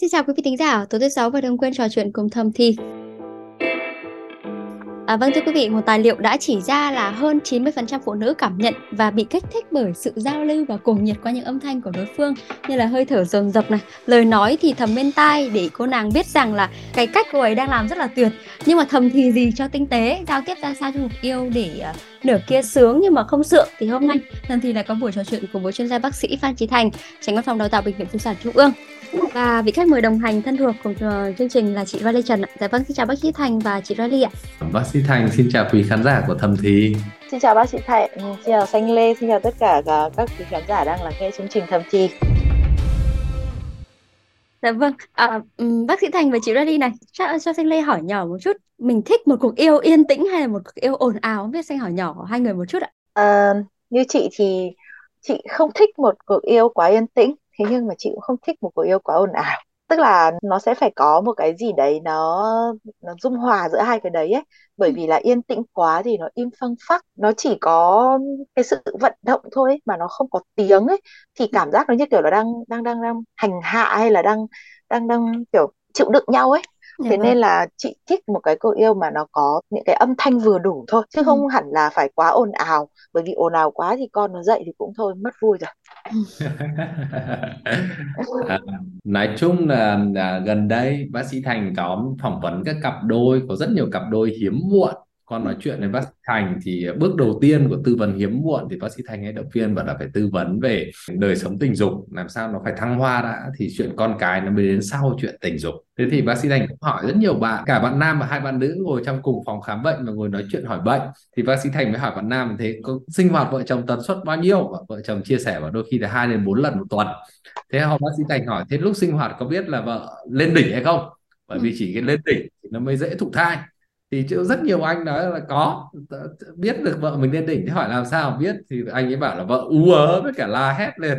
Xin chào quý vị thính giả, tối thứ sáu và đừng quên trò chuyện cùng Thầm Thi. À, vâng thưa quý vị, một tài liệu đã chỉ ra là hơn 90% phụ nữ cảm nhận và bị kích thích bởi sự giao lưu và cuồng nhiệt qua những âm thanh của đối phương như là hơi thở dồn dập này, lời nói thì thầm bên tai để cô nàng biết rằng là cái cách cô ấy đang làm rất là tuyệt nhưng mà thầm thì gì cho tinh tế, giao tiếp ra sao cho mục yêu để à, nửa kia sướng nhưng mà không sượng thì hôm nay thầm thì lại có buổi trò chuyện cùng với chuyên gia bác sĩ Phan Trí Thành, tránh văn phòng đào tạo bệnh viện phụ sản Trung ương và vị khách mời đồng hành thân thuộc của chương trình là chị Riley Trần ạ. Dạ vâng, xin chào bác sĩ Thành và chị Riley ạ. Bác sĩ Thành xin chào quý khán giả của Thầm Thì. Xin chào bác sĩ Thành, xin chào Xanh Lê, xin chào tất cả các quý khán giả đang lắng nghe chương trình Thầm Thì. Dạ vâng, à, ừ, bác sĩ Thành và chị Rally này, cho, cho Xanh Lê hỏi nhỏ một chút, mình thích một cuộc yêu yên tĩnh hay là một cuộc yêu ồn ào? Không biết Xanh hỏi nhỏ của hai người một chút ạ. À, như chị thì chị không thích một cuộc yêu quá yên tĩnh thế nhưng mà chị cũng không thích một cuộc yêu quá ồn ào tức là nó sẽ phải có một cái gì đấy nó nó dung hòa giữa hai cái đấy ấy. Bởi vì là yên tĩnh quá thì nó im phăng phắc nó chỉ có cái sự vận động thôi ấy, mà nó không có tiếng ấy. Thì cảm giác nó như kiểu là đang đang đang đang hành hạ hay là đang đang đang kiểu chịu đựng nhau ấy Dạ thế vâng. nên là chị thích một cái cuộc yêu mà nó có những cái âm thanh vừa đủ thôi chứ ừ. không hẳn là phải quá ồn ào bởi vì ồn ào quá thì con nó dậy thì cũng thôi mất vui rồi à, nói chung là, là gần đây bác sĩ Thành có phỏng vấn các cặp đôi có rất nhiều cặp đôi hiếm muộn con nói chuyện với bác sĩ Thành thì bước đầu tiên của tư vấn hiếm muộn thì bác sĩ Thành ấy động viên và là phải tư vấn về đời sống tình dục làm sao nó phải thăng hoa đã thì chuyện con cái nó mới đến sau chuyện tình dục. Thế thì bác sĩ Thành cũng hỏi rất nhiều bạn cả bạn nam và hai bạn nữ ngồi trong cùng phòng khám bệnh và ngồi nói chuyện hỏi bệnh. Thì bác sĩ Thành mới hỏi bạn nam thế có sinh hoạt vợ chồng tần suất bao nhiêu? Và vợ chồng chia sẻ và đôi khi là hai đến bốn lần một tuần. Thế họ bác sĩ Thành hỏi thế lúc sinh hoạt có biết là vợ lên đỉnh hay không? Bởi vì chỉ cái lên đỉnh thì nó mới dễ thụ thai thì rất nhiều anh nói là có. Biết được vợ mình lên đỉnh thì hỏi làm sao biết? Thì anh ấy bảo là vợ ú ớ với cả la hét lên.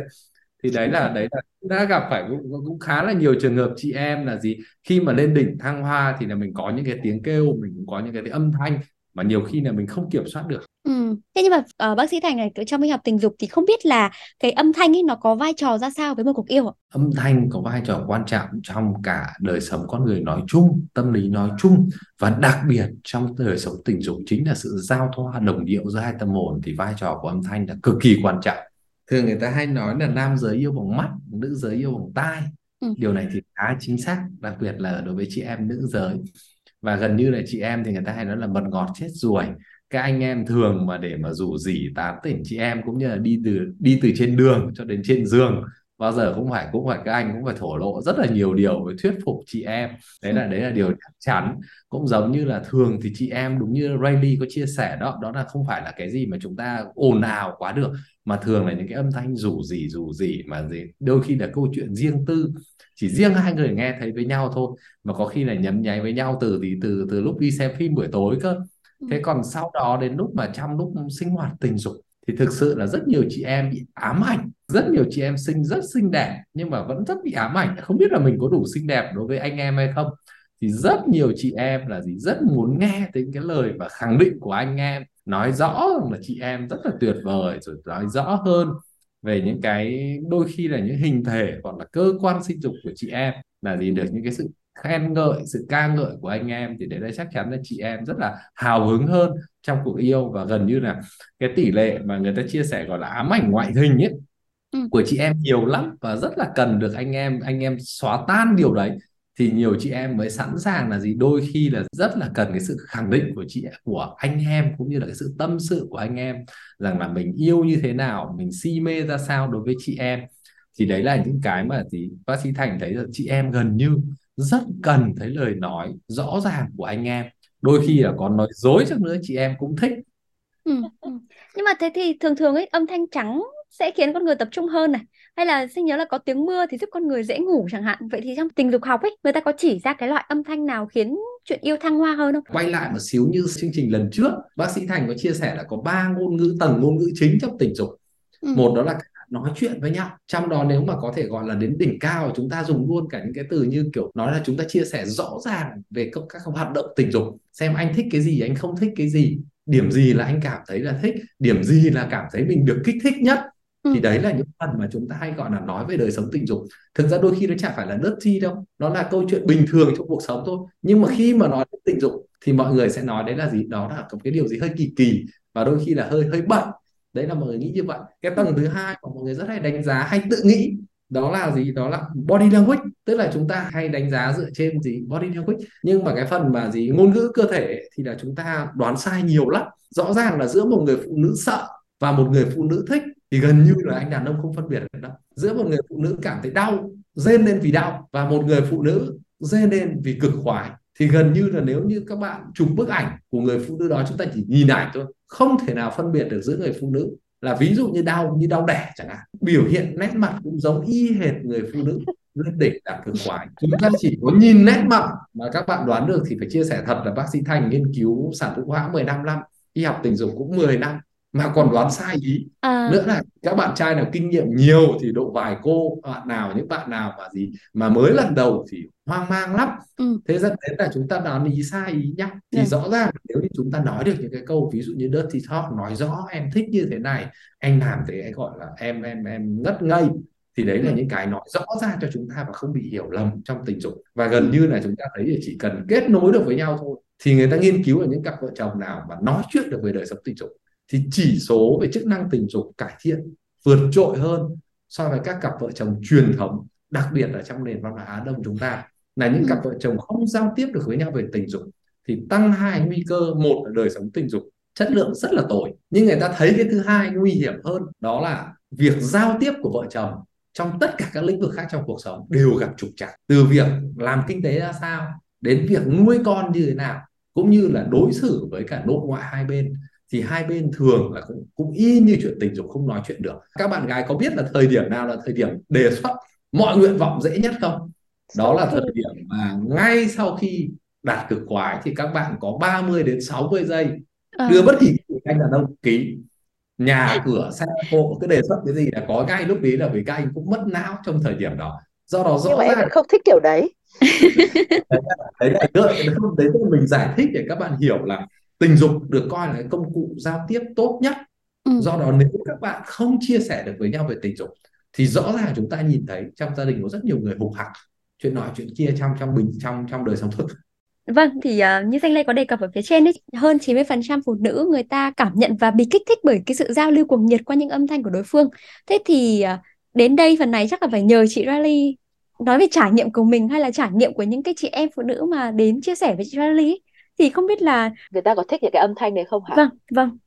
Thì đấy là đấy là đã gặp phải cũng, cũng khá là nhiều trường hợp chị em là gì? Khi mà lên đỉnh thăng hoa thì là mình có những cái tiếng kêu mình cũng có những cái âm thanh mà nhiều khi là mình không kiểm soát được Ừ. Thế nhưng mà uh, bác sĩ Thành này trong y học tình dục thì không biết là cái âm thanh ấy nó có vai trò ra sao với một cuộc yêu ạ? Âm thanh có vai trò quan trọng trong cả đời sống con người nói chung, tâm lý nói chung và đặc biệt trong đời sống tình dục chính là sự giao thoa đồng điệu giữa hai tâm hồn thì vai trò của âm thanh là cực kỳ quan trọng. Thường người ta hay nói là nam giới yêu bằng mắt, nữ giới yêu bằng tai. Ừ. Điều này thì khá chính xác, đặc biệt là đối với chị em nữ giới. Và gần như là chị em thì người ta hay nói là mật ngọt chết ruồi. Các anh em thường mà để mà rủ rỉ tán tỉnh chị em cũng như là đi từ đi từ trên đường cho đến trên giường bao giờ cũng phải cũng phải các anh cũng phải thổ lộ rất là nhiều điều để thuyết phục chị em. Đấy là đấy là điều chắc chắn. Cũng giống như là thường thì chị em đúng như Riley có chia sẻ đó đó là không phải là cái gì mà chúng ta ồn ào quá được mà thường là những cái âm thanh rủ rỉ rủ rỉ mà gì đôi khi là câu chuyện riêng tư. Chỉ riêng hai người nghe thấy với nhau thôi mà có khi là nhấm nháy với nhau từ thì từ từ lúc đi xem phim buổi tối cơ. Thế còn sau đó đến lúc mà trong lúc sinh hoạt tình dục thì thực sự là rất nhiều chị em bị ám ảnh, rất nhiều chị em sinh rất xinh đẹp, nhưng mà vẫn rất bị ám ảnh. Không biết là mình có đủ xinh đẹp đối với anh em hay không. Thì rất nhiều chị em là gì? Rất muốn nghe đến cái lời và khẳng định của anh em, nói rõ là chị em rất là tuyệt vời, rồi nói rõ hơn về những cái đôi khi là những hình thể hoặc là cơ quan sinh dục của chị em là gì, được những cái sự khen ngợi, sự ca ngợi của anh em. Thì đấy là chắc chắn là chị em rất là hào hứng hơn trong cuộc yêu và gần như là cái tỷ lệ mà người ta chia sẻ gọi là ám ảnh ngoại hình ấy ừ. của chị em nhiều lắm và rất là cần được anh em anh em xóa tan điều đấy thì nhiều chị em mới sẵn sàng là gì? Đôi khi là rất là cần cái sự khẳng định của chị của anh em cũng như là cái sự tâm sự của anh em rằng là mình yêu như thế nào mình si mê ra sao đối với chị em. Thì đấy là những cái mà thì bác sĩ Thành thấy là chị em gần như rất cần thấy lời nói rõ ràng của anh em đôi khi là còn nói dối chắc nữa chị em cũng thích. Ừ, nhưng mà thế thì thường thường ấy âm thanh trắng sẽ khiến con người tập trung hơn này. Hay là xin nhớ là có tiếng mưa thì giúp con người dễ ngủ chẳng hạn. Vậy thì trong tình dục học ấy người ta có chỉ ra cái loại âm thanh nào khiến chuyện yêu thăng hoa hơn không? Quay lại một xíu như chương trình lần trước bác sĩ thành có chia sẻ là có ba ngôn ngữ tầng ngôn ngữ chính trong tình dục. Ừ. một đó là nói chuyện với nhau. Trong đó nếu mà có thể gọi là đến đỉnh cao chúng ta dùng luôn cả những cái từ như kiểu nói là chúng ta chia sẻ rõ ràng về các, các hoạt động tình dục. Xem anh thích cái gì anh không thích cái gì. Điểm gì là anh cảm thấy là thích điểm gì là cảm thấy mình được kích thích nhất. Ừ. thì đấy là những phần mà chúng ta hay gọi là nói về đời sống tình dục. Thực ra đôi khi nó chả phải là dirty đâu nó là câu chuyện bình thường trong cuộc sống thôi. Nhưng mà khi mà nói đến tình dục thì mọi người sẽ nói đấy là gì? Đó là có cái điều gì hơi kỳ kỳ và đôi khi là hơi hơi bận đấy là mọi người nghĩ như vậy. Cái tầng thứ hai mà mọi người rất hay đánh giá, hay tự nghĩ, đó là gì? Đó là body language. Tức là chúng ta hay đánh giá dựa trên gì? Body language. Nhưng mà cái phần mà gì? Ngôn ngữ cơ thể thì là chúng ta đoán sai nhiều lắm. Rõ ràng là giữa một người phụ nữ sợ và một người phụ nữ thích thì gần như là anh đàn ông không phân biệt được đâu. Giữa một người phụ nữ cảm thấy đau, rên lên vì đau và một người phụ nữ rên lên vì cực khoái thì gần như là nếu như các bạn chụp bức ảnh của người phụ nữ đó, chúng ta chỉ nhìn ảnh thôi, không thể nào phân biệt được giữa người phụ nữ. Là ví dụ như đau như đau đẻ chẳng hạn, biểu hiện nét mặt cũng giống y hệt người phụ nữ lên đỉnh đạt cực khoái chúng ta chỉ có nhìn nét mặt mà các bạn đoán được thì phải chia sẻ thật là bác sĩ Thành nghiên cứu sản phụ khoa 15 năm, y học tình dục cũng 10 năm mà còn đoán sai ý à. nữa là các bạn trai nào kinh nghiệm nhiều thì độ vài cô bạn nào những bạn nào mà gì mà mới lần đầu thì hoang mang lắm ừ. thế dẫn đến là chúng ta đoán ý sai ý nhá thì yeah. Dạ. rõ ràng nếu như chúng ta nói được những cái câu ví dụ như dirty talk nói rõ em thích như thế này anh làm thế anh gọi là em em em ngất ngây thì đấy là ừ. những cái nói rõ ra cho chúng ta và không bị hiểu lầm trong tình dục và gần như là chúng ta thấy là chỉ cần kết nối được với nhau thôi thì người ta nghiên cứu ở những cặp vợ chồng nào mà nói chuyện được về đời sống tình dục thì chỉ số về chức năng tình dục cải thiện vượt trội hơn so với các cặp vợ chồng truyền thống đặc biệt là trong nền văn hóa Á Đông chúng ta. Là những cặp vợ chồng không giao tiếp được với nhau về tình dục thì tăng hai nguy cơ. Một là đời sống tình dục chất lượng rất là tồi nhưng người ta thấy cái thứ hai nguy hiểm hơn đó là việc giao tiếp của vợ chồng trong tất cả các lĩnh vực khác trong cuộc sống đều gặp trục trặc. Từ việc làm kinh tế ra sao đến việc nuôi con như thế nào cũng như là đối xử với cả nội ngoại hai bên thì hai bên thường là cũng, cũng y như chuyện tình dục không nói chuyện được các bạn gái có biết là thời điểm nào là thời điểm đề xuất mọi nguyện vọng dễ nhất không đó là thời điểm mà ngay sau khi đạt cực khoái thì các bạn có 30 đến 60 giây à. đưa bất kỳ anh đàn ông ký nhà cửa xe cộ cái đề xuất cái gì là có ngay lúc đấy là vì các anh cũng mất não trong thời điểm đó do đó rõ ràng em không thích kiểu đấy đấy là, đấy là, đấy là mình giải thích để các bạn hiểu là tình dục được coi là cái công cụ giao tiếp tốt nhất ừ. do đó nếu các bạn không chia sẻ được với nhau về tình dục thì rõ ràng chúng ta nhìn thấy trong gia đình có rất nhiều người hùng hặc chuyện nọ chuyện kia trong trong bình trong trong đời sống thực Vâng, thì uh, như Danh Lê có đề cập ở phía trên ấy, hơn 90% phụ nữ người ta cảm nhận và bị kích thích bởi cái sự giao lưu cuồng nhiệt qua những âm thanh của đối phương. Thế thì uh, đến đây phần này chắc là phải nhờ chị Riley nói về trải nghiệm của mình hay là trải nghiệm của những cái chị em phụ nữ mà đến chia sẻ với chị Riley thì không biết là người ta có thích những cái âm thanh đấy không hả? Vâng, vâng.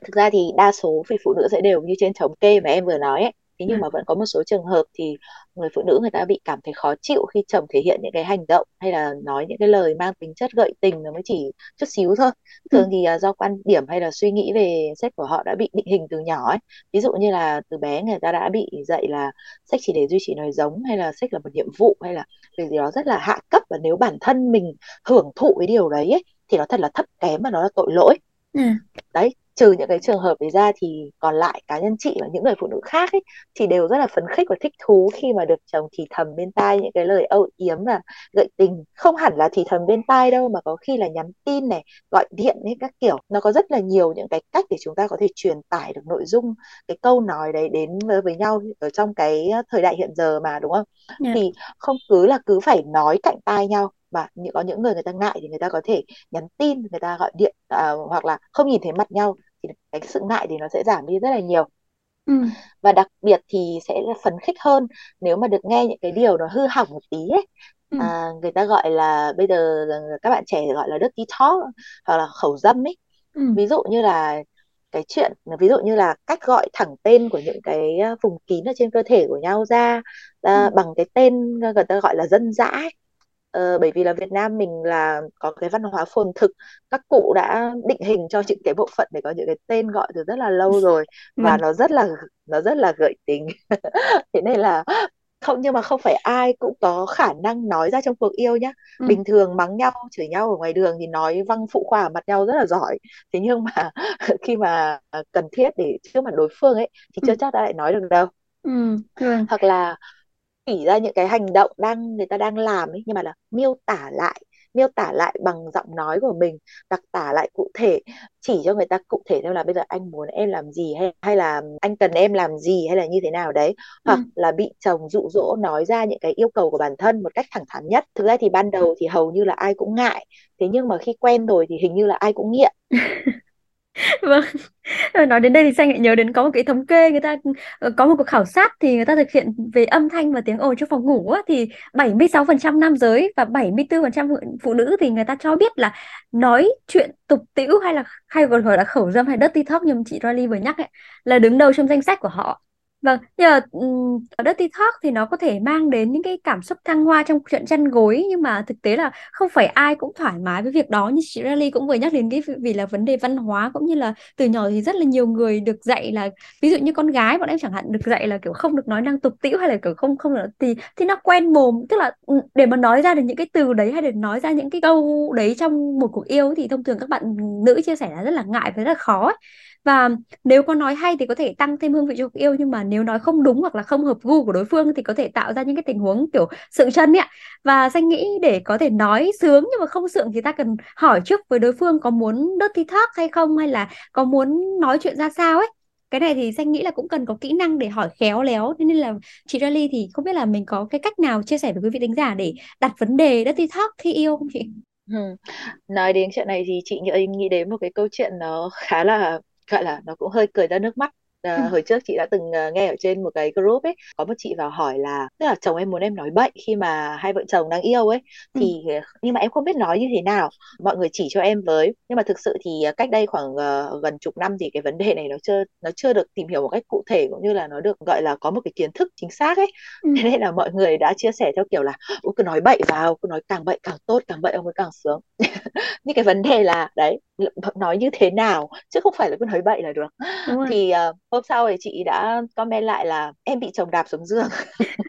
Thực ra thì đa số vì phụ nữ sẽ đều như trên thống kê mà em vừa nói ấy. Thế nhưng ừ. mà vẫn có một số trường hợp thì người phụ nữ người ta bị cảm thấy khó chịu khi chồng thể hiện những cái hành động hay là nói những cái lời mang tính chất gợi tình nó mới chỉ chút xíu thôi. Ừ. Thường thì uh, do quan điểm hay là suy nghĩ về sex của họ đã bị định hình từ nhỏ ấy. Ví dụ như là từ bé người ta đã bị dạy là sex chỉ để duy trì nòi giống hay là sex là một nhiệm vụ hay là việc gì đó rất là hạ cấp và nếu bản thân mình hưởng thụ cái điều đấy ấy, thì nó thật là thấp kém và nó là tội lỗi ừ. đấy trừ những cái trường hợp đấy ra thì còn lại cá nhân chị và những người phụ nữ khác ấy thì đều rất là phấn khích và thích thú khi mà được chồng thì thầm bên tai những cái lời âu yếm và gợi tình không hẳn là thì thầm bên tai đâu mà có khi là nhắn tin này gọi điện hay các kiểu nó có rất là nhiều những cái cách để chúng ta có thể truyền tải được nội dung cái câu nói đấy đến với nhau ở trong cái thời đại hiện giờ mà đúng không yeah. Dạ. thì không cứ là cứ phải nói cạnh tai nhau và những có những người người ta ngại thì người ta có thể nhắn tin người ta gọi điện à, hoặc là không nhìn thấy mặt nhau thì cái sự ngại thì nó sẽ giảm đi rất là nhiều ừ. và đặc biệt thì sẽ phấn khích hơn nếu mà được nghe những cái điều nó hư hỏng một tí ấy ừ. à, người ta gọi là bây giờ các bạn trẻ gọi là dirty talk hoặc là khẩu dâm ấy ừ. ví dụ như là cái chuyện ví dụ như là cách gọi thẳng tên của những cái vùng kín ở trên cơ thể của nhau ra ừ. bằng cái tên người ta gọi là dân dã ấy Ờ, bởi vì là Việt Nam mình là có cái văn hóa phồn thực các cụ đã định hình cho những cái bộ phận để có những cái tên gọi từ rất là lâu rồi và vâng. nó rất là nó rất là gợi tình thế nên là không nhưng mà không phải ai cũng có khả năng nói ra trong cuộc yêu nhá ừ. bình thường mắng nhau chửi nhau ở ngoài đường thì nói văng phụ khoa mặt nhau rất là giỏi thế nhưng mà khi mà cần thiết để trước mặt đối phương ấy thì chưa ừ. chắc đã lại nói được đâu ừ. hoặc là chỉ ra những cái hành động đang người ta đang làm ấy nhưng mà là miêu tả lại miêu tả lại bằng giọng nói của mình đặc tả lại cụ thể chỉ cho người ta cụ thể xem là bây giờ anh muốn em làm gì hay hay là anh cần em làm gì hay là như thế nào đấy hoặc ừ. là bị chồng dụ dỗ nói ra những cái yêu cầu của bản thân một cách thẳng thắn nhất thực ra thì ban đầu thì hầu như là ai cũng ngại thế nhưng mà khi quen rồi thì hình như là ai cũng nghiện Vâng. Ờ, nói đến đây thì Xanh lại nhớ đến có một cái thống kê người ta ờ, có một cuộc khảo sát thì người ta thực hiện về âm thanh và tiếng ồn trong phòng ngủ á, thì 76% nam giới và 74% phụ nữ thì người ta cho biết là nói chuyện tục tĩu hay là hay còn gọi là khẩu dâm hay dirty talk như chị Riley vừa nhắc ấy, là đứng đầu trong danh sách của họ. Vâng, nhưng mà um, Dirty Talk thì nó có thể mang đến những cái cảm xúc thăng hoa trong chuyện chăn gối nhưng mà thực tế là không phải ai cũng thoải mái với việc đó như chị Rally cũng vừa nhắc đến cái vì là vấn đề văn hóa cũng như là từ nhỏ thì rất là nhiều người được dạy là ví dụ như con gái bọn em chẳng hạn được dạy là kiểu không được nói năng tục tĩu hay là kiểu không không được thì thì nó quen mồm. Tức là ừ, để mà nói ra được những cái từ đấy hay để nói ra những cái câu đấy trong một cuộc yêu thì thông thường các bạn nữ chia sẻ là rất là ngại và rất là khó ấy và nếu có nói hay thì có thể tăng thêm hương vị cho cuộc yêu, nhưng mà nếu nói không đúng hoặc là không hợp gu của đối phương thì có thể tạo ra những cái tình huống kiểu sự chân ấy và danh nghĩ để có thể nói sướng nhưng mà không sượng thì ta cần hỏi trước với đối phương có muốn dirty talk hay không, hay là có muốn nói chuyện ra sao ấy cái này thì danh nghĩ là cũng cần có kỹ năng để hỏi khéo léo thế nên là chị Rally thì không biết là mình có cái cách nào chia sẻ với quý vị thính giả để đặt vấn đề dirty talk khi yêu không chị? Ừ. Nói đến chuyện này thì chị nghĩ đến một cái câu chuyện nó khá là gọi là nó cũng hơi cười ra nước mắt. À, hồi trước chị đã từng uh, nghe ở trên một cái group ấy có một chị vào hỏi là tức là chồng em muốn em nói bậy khi mà hai vợ chồng đang yêu ấy ừ. thì ừ. nhưng mà em không biết nói như thế nào mọi người chỉ cho em với nhưng mà thực sự thì cách đây khoảng uh, gần chục năm thì cái vấn đề này nó chưa nó chưa được tìm hiểu một cách cụ thể cũng như là nó được gọi là có một cái kiến thức chính xác ấy ừ. thế nên là mọi người đã chia sẻ theo kiểu là cứ nói bậy vào cứ nói càng bậy càng tốt càng bậy ông ấy càng sướng nhưng cái vấn đề là đấy nói như thế nào chứ không phải là cứ nói bậy là được thì uh, hôm sau thì chị đã comment lại là em bị chồng đạp xuống giường.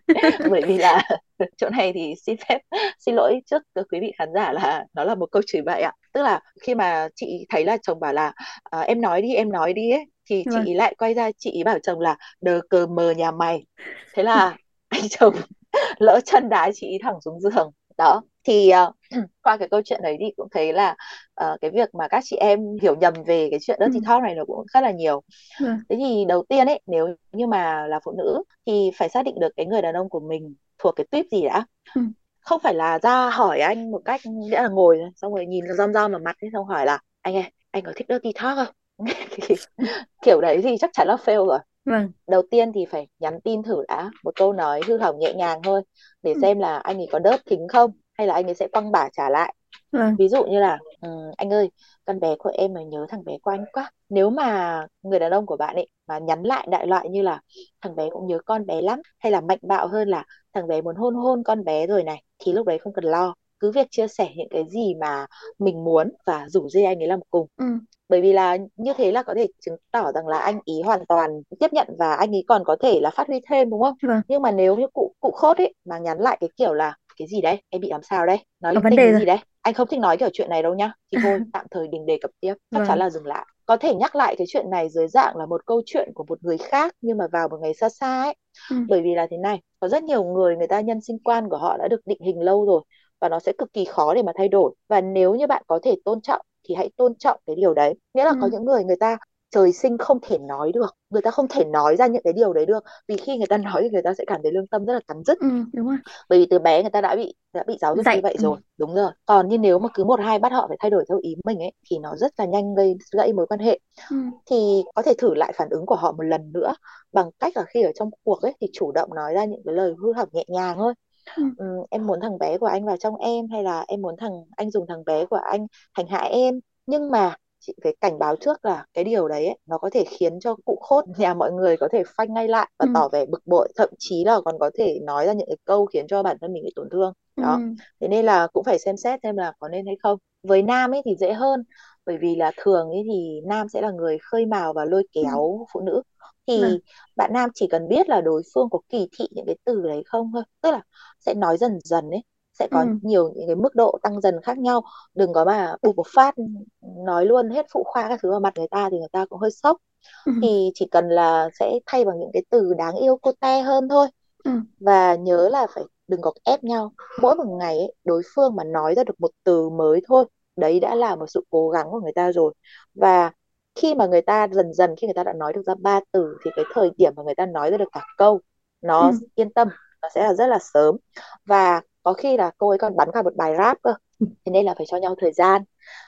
Bởi vì là chỗ này thì xin phép xin lỗi trước quý vị khán giả là nó là một câu chửi bậy ạ. Tức là khi mà chị thấy là chồng bảo là à, em nói đi em nói đi ấy thì chị vâng. lại quay ra chị bảo chồng là đờ cờ mờ nhà mày. Thế là anh chồng lỡ chân đá chị thẳng xuống giường. Đó thì uh, qua cái câu chuyện đấy thì cũng thấy là uh, cái việc mà các chị em hiểu nhầm về cái chuyện dirty ừ. talk này nó cũng rất là nhiều ừ. thế thì đầu tiên ấy nếu như mà là phụ nữ thì phải xác định được cái người đàn ông của mình thuộc cái tuyếp gì đã ừ. không phải là ra hỏi anh một cách nghĩa là ngồi xong rồi nhìn răm răm vào mặt ấy xong hỏi là anh ơi anh có thích dirty talk không kiểu đấy thì chắc chắn là fail rồi Vâng. Đầu tiên thì phải nhắn tin thử đã một câu nói hư hỏng nhẹ nhàng thôi để ừ. xem là anh ấy có đớp thính không hay là anh ấy sẽ quăng bả trả lại. Vâng. Ví dụ như là um, anh ơi con bé của em mà nhớ thằng bé của anh quá. Nếu mà người đàn ông của bạn ấy mà nhắn lại đại loại như là thằng bé cũng nhớ con bé lắm hay là mạnh bạo hơn là thằng bé muốn hôn hôn con bé rồi này thì lúc đấy không cần lo cứ việc chia sẻ những cái gì mà mình muốn và rủ dê anh ấy làm cùng ừ. bởi vì là như thế là có thể chứng tỏ rằng là anh ý hoàn toàn tiếp nhận và anh ấy còn có thể là phát huy thêm đúng không ừ. nhưng mà nếu như cụ cụ khốt ấy mà nhắn lại cái kiểu là cái gì đấy? Em bị làm sao đấy? Nói linh tinh cái gì đấy? Anh không thích nói kiểu chuyện này đâu nhá. Thì thôi tạm thời đừng đề cập tiếp. Chắc chắn vâng. là dừng lại. Có thể nhắc lại cái chuyện này dưới dạng là một câu chuyện của một người khác nhưng mà vào một ngày xa xa ấy. Ừ. bởi vì là thế này có rất nhiều người người ta nhân sinh quan của họ đã được định hình lâu rồi và nó sẽ cực kỳ khó để mà thay đổi. Và nếu như bạn có thể tôn trọng thì hãy tôn trọng cái điều đấy. Nghĩa là ừ. có những người người ta trời sinh không thể nói được người ta không thể nói ra những cái điều đấy được vì khi người ta nói thì người ta sẽ cảm thấy lương tâm rất là cắn rứt ừ, đúng rồi. bởi vì từ bé người ta đã bị đã bị giáo dục Dạy. như vậy ừ. rồi đúng rồi còn như nếu mà cứ một hai bắt họ phải thay đổi theo ý mình ấy thì nó rất là nhanh gây gãy mối quan hệ ừ. thì có thể thử lại phản ứng của họ một lần nữa bằng cách là khi ở trong cuộc ấy thì chủ động nói ra những cái lời hư hỏng nhẹ nhàng thôi ừ. em muốn thằng bé của anh vào trong em hay là em muốn thằng anh dùng thằng bé của anh hành hạ em nhưng mà chị phải cảnh báo trước là cái điều đấy ấy, nó có thể khiến cho cụ khốt nhà mọi người có thể phanh ngay lại và ừ. tỏ vẻ bực bội thậm chí là còn có thể nói ra những cái câu khiến cho bản thân mình bị tổn thương đó ừ. thế nên là cũng phải xem xét xem là có nên hay không với nam ấy thì dễ hơn bởi vì là thường ấy thì nam sẽ là người khơi mào và lôi ừ. kéo ừ. phụ nữ thì ừ. bạn nam chỉ cần biết là đối phương có kỳ thị những cái từ đấy không thôi tức là sẽ nói dần dần ấy sẽ có ừ. nhiều những cái mức độ tăng dần khác nhau đừng có mà bụp một phát nói luôn hết phụ khoa các thứ vào mặt người ta thì người ta cũng hơi sốc ừ. thì chỉ cần là sẽ thay bằng những cái từ đáng yêu cô te hơn thôi ừ. và nhớ là phải đừng có ép nhau mỗi một ngày ấy, đối phương mà nói ra được một từ mới thôi đấy đã là một sự cố gắng của người ta rồi và khi mà người ta dần dần khi người ta đã nói được ra ba từ thì cái thời điểm mà người ta nói ra được cả câu nó Ừ. yên tâm nó sẽ là rất là sớm và có khi là cô ấy còn bắn cả một bài rap cơ thế nên là phải cho nhau thời gian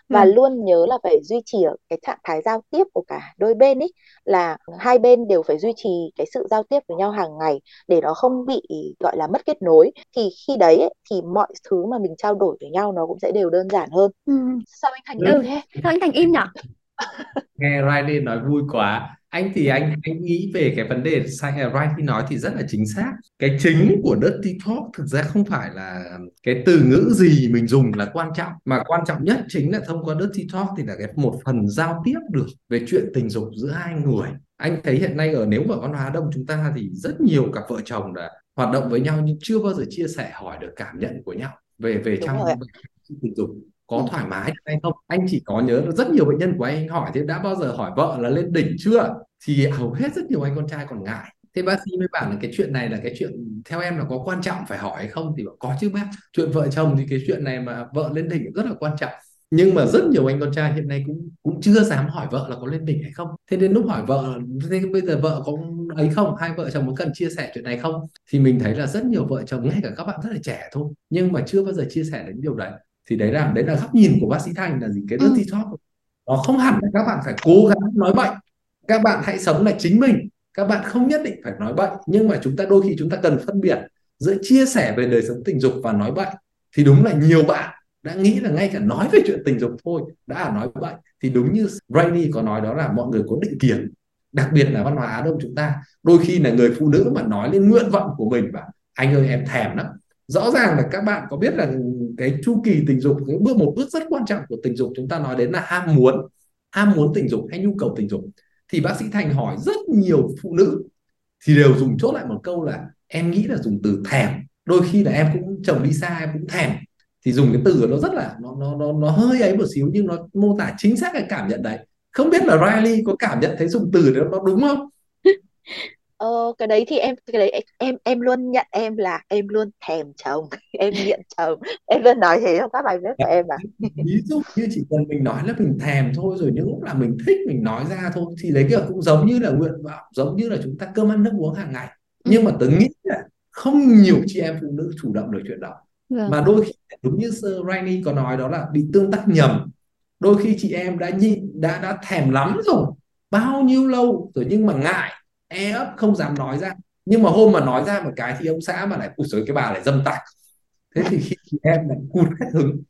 và Ừ. luôn nhớ là phải duy trì ở cái trạng thái giao tiếp của cả đôi bên ấy là hai bên đều phải duy trì cái sự giao tiếp với nhau hàng ngày để nó không bị gọi là mất kết nối thì khi đấy ấy, thì mọi thứ mà mình trao đổi với nhau nó cũng sẽ đều đơn giản hơn Ừ. sao anh Thành Ừ. im Ừ. thế Sao anh Thành im nhỉ? Nghe Riley nói vui quá. Anh thì anh anh nghĩ về cái vấn đề sai à, Riley nói thì rất là chính xác. Cái chính của Dirty Talk thực ra không phải là cái từ ngữ gì mình dùng là quan trọng mà quan trọng nhất chính là thông qua Dirty Talk thì là cái một phần giao tiếp được về chuyện tình dục giữa hai người. Anh thấy hiện nay ở nếu mà văn hóa đông chúng ta thì rất nhiều cặp vợ chồng đã hoạt động với nhau nhưng chưa bao giờ chia sẻ hỏi được cảm nhận của nhau về về đúng trong tình dục có thoải mái hay không? Anh chỉ có nhớ rất nhiều bệnh nhân của anh, anh hỏi thế đã bao giờ hỏi vợ là lên đỉnh chưa? Thì hầu hết rất nhiều anh con trai còn ngại. Thế bác sĩ mới bảo là cái chuyện này là cái chuyện theo em là có quan trọng phải hỏi hay không? Thì bảo có chứ bác chuyện vợ chồng thì cái chuyện này mà vợ lên đỉnh rất là quan trọng. Nhưng mà rất nhiều anh con trai hiện nay cũng cũng chưa dám hỏi vợ là có lên đỉnh hay không. Thế đến lúc hỏi vợ thế bây giờ vợ có ấy không? Hai vợ chồng có cần chia sẻ chuyện này không? Thì mình thấy là rất nhiều vợ chồng ngay cả các bạn rất là trẻ thôi nhưng mà chưa bao giờ chia sẻ đến điều đấy thì đấy là đấy là góc nhìn của bác sĩ Thành là gì? Cái Ừ. dirty talk nó không hẳn là các bạn phải cố gắng nói bệnh các bạn hãy sống là chính mình. Các bạn không nhất định phải nói bệnh nhưng mà chúng ta đôi khi chúng ta cần phân biệt giữa chia sẻ về đời sống tình dục và nói bệnh thì đúng là nhiều bạn đã nghĩ là ngay cả nói về chuyện tình dục thôi đã là nói bệnh thì đúng như Rainy có nói đó là mọi người có định kiến đặc biệt là văn hóa Á Đông chúng ta. Đôi khi là người phụ nữ mà nói lên nguyện vọng của mình và anh ơi em thèm lắm rõ ràng là các bạn có biết là cái chu kỳ tình dục cái bước một bước rất quan trọng của tình dục chúng ta nói đến là ham muốn ham muốn tình dục hay nhu cầu tình dục. Thì bác sĩ Thành hỏi rất nhiều phụ nữ thì đều dùng chốt lại một câu là em nghĩ là dùng từ thèm. Đôi khi là em cũng chồng đi xa em cũng thèm. Thì dùng cái từ nó rất là nó nó nó, nó hơi ấy một xíu nhưng nó mô tả chính xác cái cảm nhận đấy. Không biết là Riley có cảm nhận thấy dùng từ đó nó đúng không? Ờ, cái đấy thì em cái đấy em em luôn nhận em là em luôn thèm chồng em nghiện chồng. Em luôn nói thế trong các bài viết của em mà ví dụ như chỉ cần mình nói là mình thèm thôi rồi những lúc là mình thích mình nói ra thôi thì đấy kiểu cũng giống như là nguyện vọng giống như là chúng ta cơm ăn nước uống hàng ngày. Ừ. nhưng mà tớ nghĩ là không nhiều chị em phụ nữ chủ động được chuyện đó. Vâng. mà đôi khi đúng như Sir Rainy có nói đó là bị tương tác nhầm. Đôi khi chị em đã nhịn đã đã thèm lắm rồi bao nhiêu lâu rồi nhưng mà ngại e ấp không dám nói ra. Nhưng mà hôm mà nói ra một cái thì ông xã mà lại ui rồi cái bà lại dâm tặc. Thế thì khi chị em lại cụt hết hứng.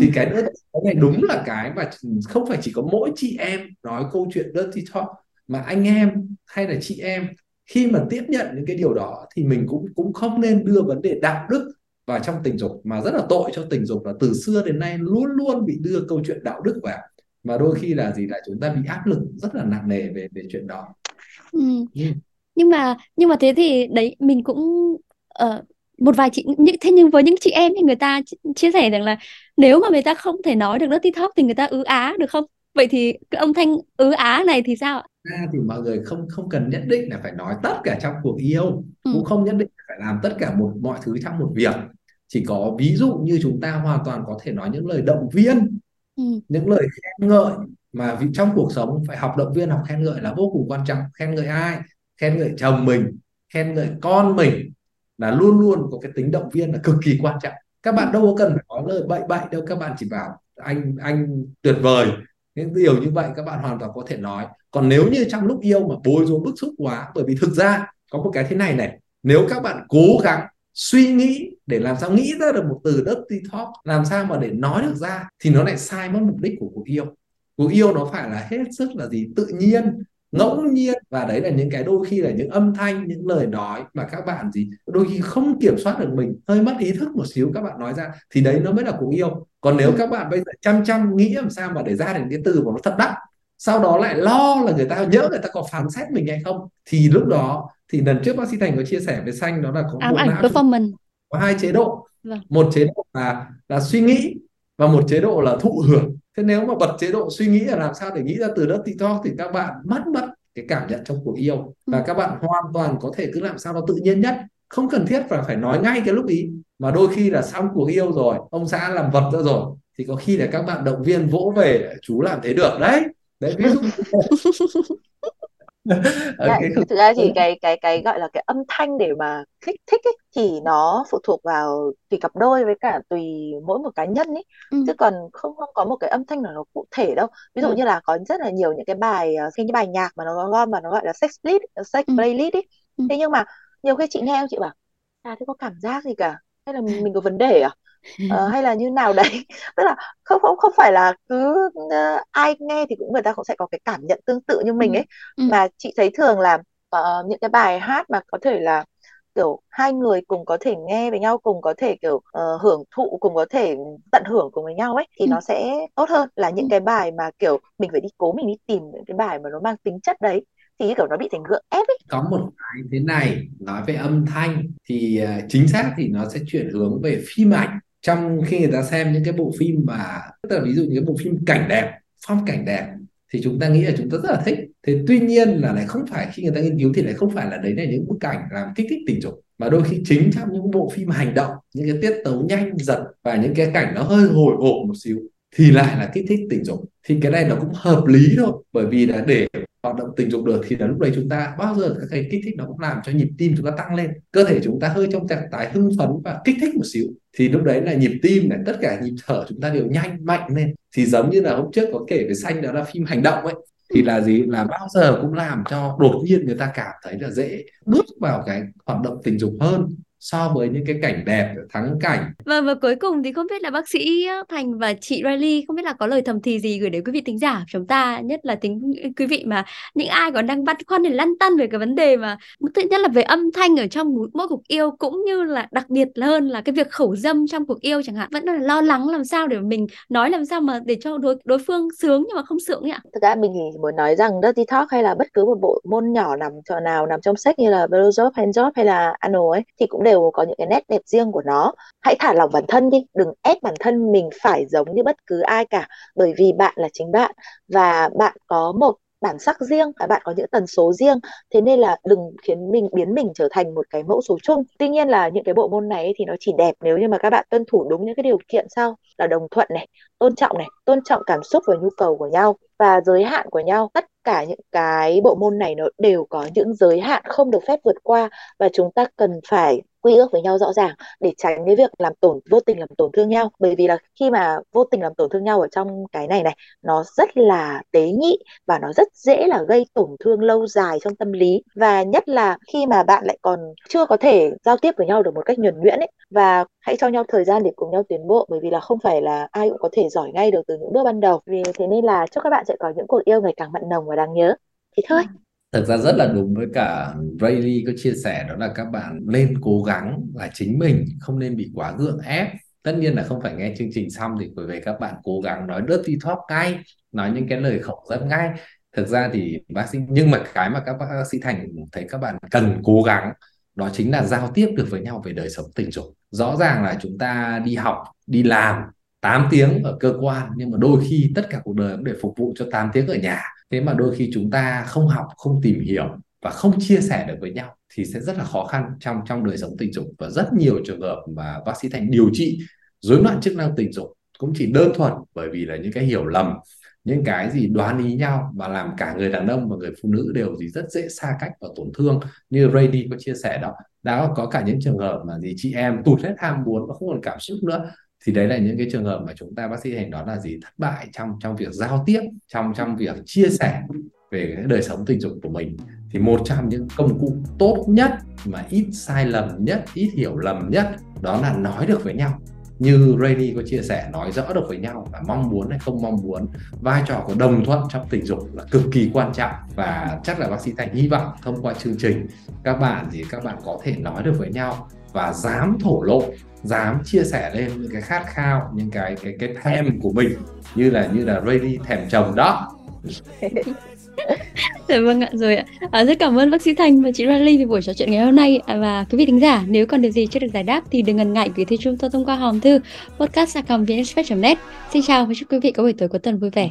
Thì cái nữa cái này đúng là cái mà không phải chỉ có mỗi chị em nói câu chuyện dirty talk, mà anh em hay là chị em khi mà tiếp nhận những cái điều đó thì mình cũng cũng không nên đưa vấn đề đạo đức vào trong tình dục, mà rất là tội cho tình dục là từ xưa đến nay luôn luôn bị đưa câu chuyện đạo đức vào. Mà đôi khi là gì là chúng ta bị áp lực rất là nặng nề về về chuyện đó. Ừ. ừ. Nhưng mà nhưng mà thế thì đấy mình cũng ờ, một vài chị những thế nhưng với những chị em thì người ta ch- chia sẻ rằng là nếu mà người ta không thể nói được dirty talk thì người ta ứ á được không? Vậy thì cái âm thanh ứ á này thì sao ạ? ra thì mọi người không không cần nhất định là phải nói tất cả trong cuộc yêu Ừ. cũng không nhất định phải làm tất cả một mọi thứ trong một việc chỉ có ví dụ như chúng ta hoàn toàn có thể nói những lời động viên Ừ. những lời khen ngợi mà vì trong cuộc sống phải học động viên, học khen ngợi là vô cùng quan trọng. Khen ngợi ai? Khen ngợi chồng mình, khen ngợi con mình là luôn luôn có cái tính động viên là cực kỳ quan trọng. Các bạn đâu có cần phải nói lời bậy bậy đâu, các bạn chỉ bảo anh anh tuyệt vời. Những điều như vậy các bạn hoàn toàn có thể nói. Còn nếu như trong lúc yêu mà bối rối, bức xúc quá, bởi vì thực ra có một cái thế này này, nếu các bạn cố gắng suy nghĩ để làm sao nghĩ ra được một từ dirty talk, làm sao mà để nói được ra, thì nó lại sai mất mục đích của cuộc yêu cuộc yêu nó phải là hết sức là gì? Tự nhiên ngẫu nhiên. Và đấy là những cái đôi khi là những âm thanh những lời nói mà các bạn gì đôi khi không kiểm soát được mình. Hơi mất ý thức một xíu các bạn nói ra thì đấy nó mới là cuộc yêu. Còn nếu các bạn bây giờ chăm chăm nghĩ làm sao mà để ra được cái từ mà nó thật đắt sau đó lại lo là người ta nhớ người ta có phán xét mình hay không thì lúc đó thì lần trước bác sĩ Thành có chia sẻ với xanh đó là có Ám ảnh performance. có hai chế độ. Vâng. một chế độ là là suy nghĩ và một chế độ là thụ hưởng thế nếu mà bật chế độ suy nghĩ là làm sao để nghĩ ra từ dirty talk thì các bạn mất mất cái cảm nhận trong cuộc yêu. Và Ừ. các bạn hoàn toàn có thể cứ làm sao nó tự nhiên nhất. Không cần thiết phải phải nói ngay cái lúc ý. Mà đôi khi là xong cuộc yêu rồi ông xã làm vật ra rồi thì có khi là các bạn động viên vỗ về chú làm thế được đấy. Đấy ví dụ Dạ, cái thực ra thì cái cái cái gọi là cái âm thanh để mà kích thích ấy, thì nó phụ thuộc vào tùy cặp đôi với cả tùy mỗi một cá nhân ấy ừ. chứ còn không không có một cái âm thanh nào nó cụ thể đâu ví dụ Ừ. như là có rất là nhiều những cái bài ờ, những cái bài nhạc mà nó gom mà nó gọi là sex list sex Ừ. playlist ấy Ừ. thế nhưng mà nhiều khi chị nghe chị bảo à thế có cảm giác gì cả hay là mình có vấn đề à Ờ, hay là như nào đấy tức là không không không phải là cứ ờ, ai nghe thì cũng người ta cũng sẽ có cái cảm nhận tương tự như mình Ừ. ấy Ừ. mà chị thấy thường là ờ, những cái bài hát mà có thể là kiểu hai người cùng có thể nghe với nhau cùng có thể kiểu ờ, hưởng thụ cùng có thể tận hưởng cùng với nhau ấy thì Ừ. nó sẽ tốt hơn là Ừ. những cái bài mà kiểu mình phải đi cố mình đi tìm những cái bài mà nó mang tính chất đấy thì kiểu nó bị thành gượng ép ấy. Có một cái thế này, nói về âm thanh, thì à, chính xác thì nó sẽ chuyển hướng về phim ảnh. Trong khi người ta xem những cái bộ phim mà, tức là ví dụ như cái bộ phim cảnh đẹp, phong cảnh đẹp, thì chúng ta nghĩ là chúng ta rất là thích. Thế tuy nhiên là lại không phải, khi người ta nghiên cứu thì lại không phải là đấy là những bức cảnh làm kích thích tình dục, mà đôi khi chính trong những bộ phim hành động, những cái tiết tấu nhanh, giật và những cái cảnh nó hơi hồi hộp một xíu thì lại là kích thích tình dục. Thì cái này nó cũng hợp lý thôi, bởi vì là để hoạt động tình dục được thì là lúc đấy chúng ta, bao giờ các cái kích thích nó cũng làm cho nhịp tim chúng ta tăng lên. Cơ thể chúng ta hơi trong trạng thái hưng phấn và kích thích một xíu. Thì lúc đấy là nhịp tim này, tất cả nhịp thở chúng ta đều nhanh, mạnh lên. Thì giống như là hôm trước có kể về xanh đó là phim hành động ấy, thì là gì? Là bao giờ cũng làm cho đột nhiên người ta cảm thấy là dễ bước vào cái hoạt động tình dục hơn so với những cái cảnh đẹp thắng cảnh Và và cuối cùng thì không biết là bác sĩ Thành và chị Riley không biết là có lời thầm thì gì gửi đến quý vị thính giả của chúng ta nhất là tính quý vị mà những ai còn đang băn khoăn để lăn tăn về cái vấn đề mà thứ nhất là về âm thanh ở trong mỗi, mỗi cuộc yêu cũng như là đặc biệt hơn là cái việc khẩu dâm trong cuộc yêu chẳng hạn vẫn là lo lắng làm sao để mình nói làm sao mà để cho đối đối phương sướng nhưng mà không sượng ấy ạ. thực ra mình thì muốn nói rằng Dirty Talk hay là bất cứ một bộ môn nhỏ nằm cho nào nằm trong sách như là blowjob, handjob hay là anal ấy thì cũng đều có những cái nét đẹp riêng của nó. Hãy thả lỏng bản thân đi, đừng ép bản thân mình phải giống như bất cứ ai cả, bởi vì bạn là chính bạn và bạn có một bản sắc riêng và bạn có những tần số riêng. Thế nên là đừng khiến mình biến mình trở thành một cái mẫu số chung. Tuy nhiên là những cái bộ môn này thì nó chỉ đẹp nếu như mà các bạn tuân thủ đúng những cái điều kiện sau, là đồng thuận này, tôn trọng này, tôn trọng cảm xúc và nhu cầu của nhau và giới hạn của nhau. Tất cả những cái bộ môn này nó đều có những giới hạn không được phép vượt qua và chúng ta cần phải quy ước với nhau rõ ràng để tránh cái việc làm tổn, vô tình làm tổn thương nhau. Bởi vì là khi mà vô tình làm tổn thương nhau ở trong cái này này, nó rất là tế nhị và nó rất dễ là gây tổn thương lâu dài trong tâm lý. Và nhất là khi mà bạn lại còn chưa có thể giao tiếp với nhau được một cách nhuần nhuyễn ấy. Và hãy cho nhau thời gian để cùng nhau tiến bộ, bởi vì là không phải là ai cũng có thể giỏi ngay được từ những bước ban đầu. Vì thế nên là chúc các bạn sẽ có những cuộc yêu ngày càng mặn nồng và đáng nhớ. Thì thôi. Vâng. Thực ra rất là đúng với cả Rayleigh có chia sẻ, đó là các bạn nên cố gắng là chính mình không nên bị quá gượng ép. Tất nhiên là không phải nghe chương trình xong thì quý vị các bạn cố gắng nói dirty talk ngay, nói những cái lời khẩu dâm ngay. Thực ra thì bác sĩ, nhưng mà cái mà các bác sĩ Thành thấy các bạn cần cố gắng, đó chính là giao tiếp được với nhau về đời sống tình dục. Rõ ràng là chúng ta đi học, đi làm 8 tiếng ở cơ quan, nhưng mà đôi khi tất cả cuộc đời cũng để phục vụ cho 8 tiếng ở nhà thế mà đôi khi chúng ta không học, không tìm hiểu và không chia sẻ được với nhau thì sẽ rất là khó khăn trong trong đời sống tình dục. Và rất nhiều trường hợp mà bác sĩ Thành điều trị rối loạn chức năng tình dục cũng chỉ đơn thuần bởi vì là những cái hiểu lầm, những cái gì đoán ý nhau và làm cả người đàn ông và người phụ nữ đều gì rất dễ xa cách và tổn thương, như Brady có chia sẻ đó. Đã có cả những trường hợp mà gì chị em tụt hết ham muốn và không còn cảm xúc nữa thì đấy là những cái trường hợp mà chúng ta bác sĩ thành đó là gì? Thất bại trong trong việc giao tiếp, trong trong việc chia sẻ về cái đời sống tình dục của mình. Thì một trong những công cụ tốt nhất mà ít sai lầm nhất, ít hiểu lầm nhất, đó là nói được với nhau. Như Rainy có chia sẻ, nói rõ được với nhau là mong muốn hay không mong muốn, vai trò của đồng thuận trong tình dục là cực kỳ quan trọng. Và chắc là bác sĩ Thành hy vọng thông qua chương trình, các bạn gì các bạn có thể nói được với nhau và dám thổ lộ dám chia sẻ lên những cái khát khao những cái cái cái thèm của mình như là như là ready thèm chồng đó Dạ vâng ạ, rồi ạ. À, rất cảm ơn bác sĩ Thành và chị Riley vì buổi trò chuyện ngày hôm nay. À, và quý vị thính giả, nếu còn điều gì chưa được giải đáp thì đừng ngần ngại gửi thư chúng tôi thông qua hòm thư podcast net Xin chào và chúc quý vị có buổi tối cuối tuần vui vẻ.